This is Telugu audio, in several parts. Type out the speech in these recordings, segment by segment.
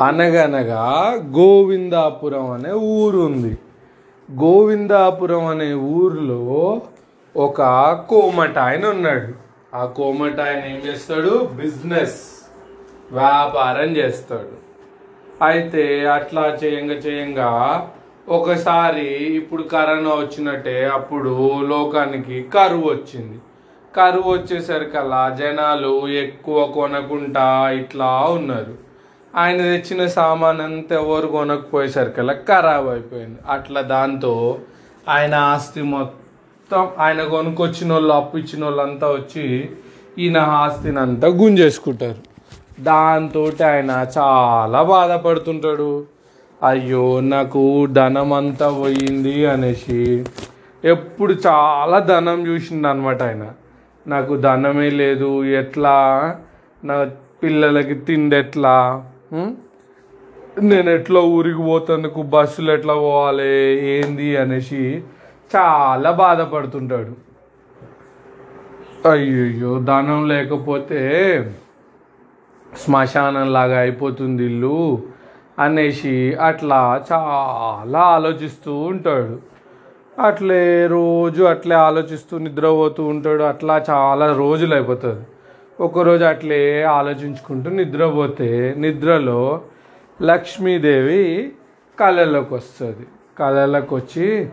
అనగనగా గోవిందాపురం అనే ఊరు ఉంది గోవిందాపురం అనే ఊరిలో ఒక కోమట ఆయన ఉన్నాడు ఆ కోమట ఆయన ఏం చేస్తాడు? బిజినెస్ వ్యాపారం చేస్తాడు. అయితే అట్లా చేయంగా చేయంగా ఒకసారి ఇప్పుడు కరోనా వచ్చినట్టే అప్పుడు లోకానికి కరువు వచ్చింది. కరువు వచ్చేసరికల్లా జనాలు ఎక్కువ కొనకుండా ఇట్లా ఉన్నారు. ఆయన తెచ్చిన సామాన్ అంతా ఎవరు కొనకపోయేసరికల్లా ఖరాబ్ అయిపోయింది. అట్లా దాంతో ఆయన ఆస్తి మొత్తం ఆయన కొనుక్కొచ్చిన వాళ్ళు అప్పు ఇచ్చిన వాళ్ళు అంతా వచ్చి ఈయన ఆస్తిని అంతా గుంజేసుకుంటారు. దాంతో ఆయన చాలా బాధపడుతుంటాడు. అయ్యో నాకు ధనం అంతా పోయింది అనేసి ఎప్పుడు చాలా ధనం చూసిండు అనమాట ఆయన. నాకు ధనమే లేదు ఎట్లా? నా పిల్లలకి తిండి ఎట్లా? నేను ఎట్లా ఊరికి పోతందుకు బస్సులు ఎట్లా పోవాలి ఏంది అనేసి చాలా బాధపడుతుంటాడు. అయ్యయ్యో ధనం లేకపోతే శ్మశానం లాగా అయిపోతుంది ఇల్లు అనేసి అట్లా చాలా ఆలోచిస్తూ ఉంటాడు. అట్లే రోజు అట్లే ఆలోచిస్తూ నిద్రపోతూ ఉంటాడు. అట్లా చాలా రోజులు అయిపోతుంది. ఒకరోజు అట్లే ఆలోచించుకుంటూ నిద్రపోతే నిద్రలో లక్ష్మీదేవి కళలోకి వస్తుంది. కళలోకి వచ్చి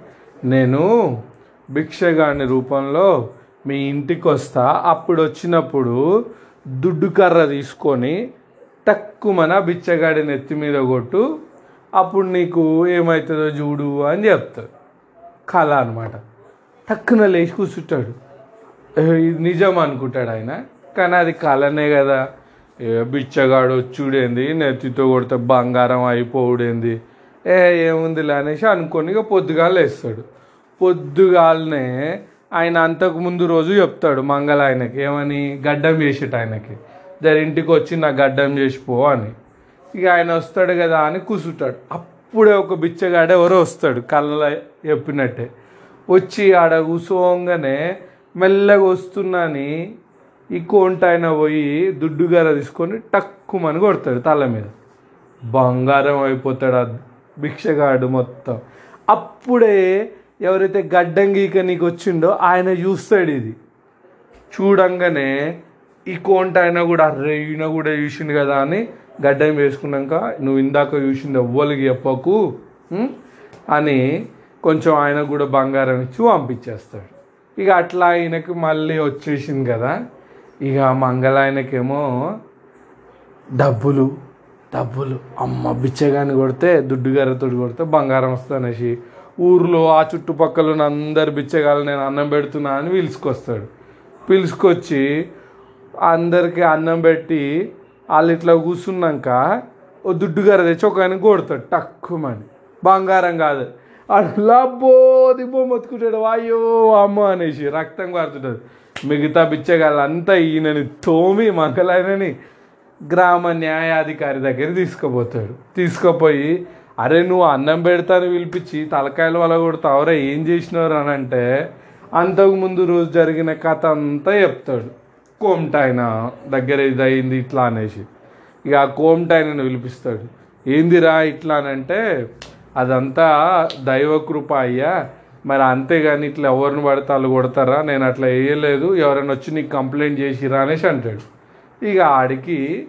నేను భిక్షగాని రూపంలో మీ ఇంటికి వస్తా అప్పుడు వచ్చినప్పుడు దుడ్డు కర్ర తీసుకొని తక్కువన బిచ్చగాడి నెత్తి మీద కొట్టు. అప్పుడు నీకు ఏమవుతుందో చూడు అని చెప్తాడు కళ అనమాట టక్కున లేచి కూర్చుంటాడు. ఇది నిజం అనుకుంటాడు ఆయన. కానీ అది కళనే కదా. ఏ బిచ్చగాడు వచ్చుడేంది? నెత్తితో కొడితే బంగారం అయిపోవుడేంది? ఏ ఏముందిలే అనేసి అనుకొని ఇక పొద్దుగాల వేస్తాడు పొద్దుగాలనే ఆయన అంతకు ముందు రోజు చెప్తాడు మంగళ ఆయనకి ఏమని? గడ్డం చేసేట ఆయనకి. జర ఇంటికి వచ్చి నా గడ్డం చేసిపో అని. ఇక ఆయన వస్తాడు కదా అని కూసుంటాడు. అప్పుడే ఒక బిచ్చగాడు ఎవరో వస్తాడు కళ్ళ చెప్పినట్టే. వచ్చి ఆడ కూసోగానే మెల్లగా వస్తున్నా అని ఈ కోంట ఆయన పోయి దుడ్డుగార తీసుకొని టక్కుమని కొడతాడు తల మీద. బంగారం అయిపోతాడు ఆ భిక్షగాడు మొత్తం. అప్పుడే ఎవరైతే గడ్డం గీక నీకు వచ్చిండో ఆయన చూస్తాడు ఇది. చూడంగానే ఈ కోంట అయినా కూడా అర్రే ఈయన కూడా చూసిండు కదా అని గడ్డం వేసుకున్నాక నువ్వు ఇందాక చూసింది ఎవ్వరికి చెప్పకు అని కొంచెం ఆయన కూడా బంగారం ఇచ్చి పంపించేస్తాడు. ఇక అట్లా ఆయనకు మళ్ళీ వచ్చేసింది కదా. ఇక మంగళాయనకేమో డబ్బులు డబ్బులు. అమ్మ బిచ్చగాని కొడితే దుడ్డు గర్రతోటి కొడితే బంగారం వస్తుంది అనేసి. ఊర్లో ఆ చుట్టుపక్కల ఉన్న అందరు బిచ్చగాళ్ళు నేను అన్నం పెడుతున్నా అని పిలుచుకొస్తాడు. పిలుచుకొచ్చి అందరికి అన్నం పెట్టి వాళ్ళు ఇట్లా కూర్చున్నాక ఓ దుడ్డు గర్ర తెచ్చి ఒక ఆయన కొడతాడు. టక్కుమని. బంగారం కాదు. అట్లా పోదిపో మతుకుంటాడు అయ్యో అమ్మ అనేసి రక్తం కారుతుంటుంది. మిగతా బిచ్చగాళ్ళంతా ఈయనని తోమి మంగళాయనని గ్రామ న్యాయాధికారి దగ్గర తీసుకుపోతాడు. తీసుకుపోయి అరే నువ్వు అన్నం పెడతాను పిలిపించి తలకాయలు వల్ల కొడతావురా ఏం చేసినారు అని అంటే అంతకుముందు రోజు జరిగిన కథ అంతా చెప్తాడు. కోమటాయన దగ్గర ఇది అయింది ఇట్లా అనేసి. ఇక ఆ కోమటాయనను పిలిపిస్తాడు. ఏందిరా ఇట్లా అని అంటే అదంతా దైవకృప అయ్యా మరి అంతేగాని ఇట్లా ఎవరిని పడితే వాళ్ళు కొడతారా? నేను అట్లా వేయలేదు. ఎవరైనా వచ్చి నీకు కంప్లైంట్ చేసిరా అనేసి అంటాడు. ఇక ఆడికి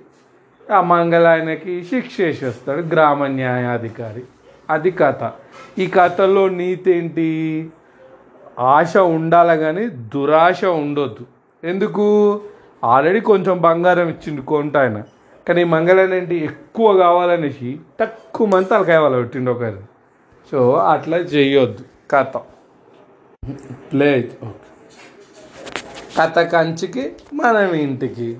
ఆ మంగళాయనకి శిక్ష చేసేస్తాడు గ్రామ న్యాయాధికారి. అది కథ. ఈ కథలో నీతి ఏంటి? ఆశ ఉండాలి కానీ దురాశ ఉండొద్దు. ఎందుకు? ఆల్రెడీ కొంచెం బంగారం ఇచ్చిండు కొంట ఆయన. కానీ ఈ మంగళాయన ఏంటి? ఎక్కువ కావాలనేసి తక్కువ మంది తలకాయ వాళ్ళ పెట్టిండు ఒకరి సో అట్లా చేయొద్దు. కథ. Play okay. కథ కంచికి మనం ఇంటికి.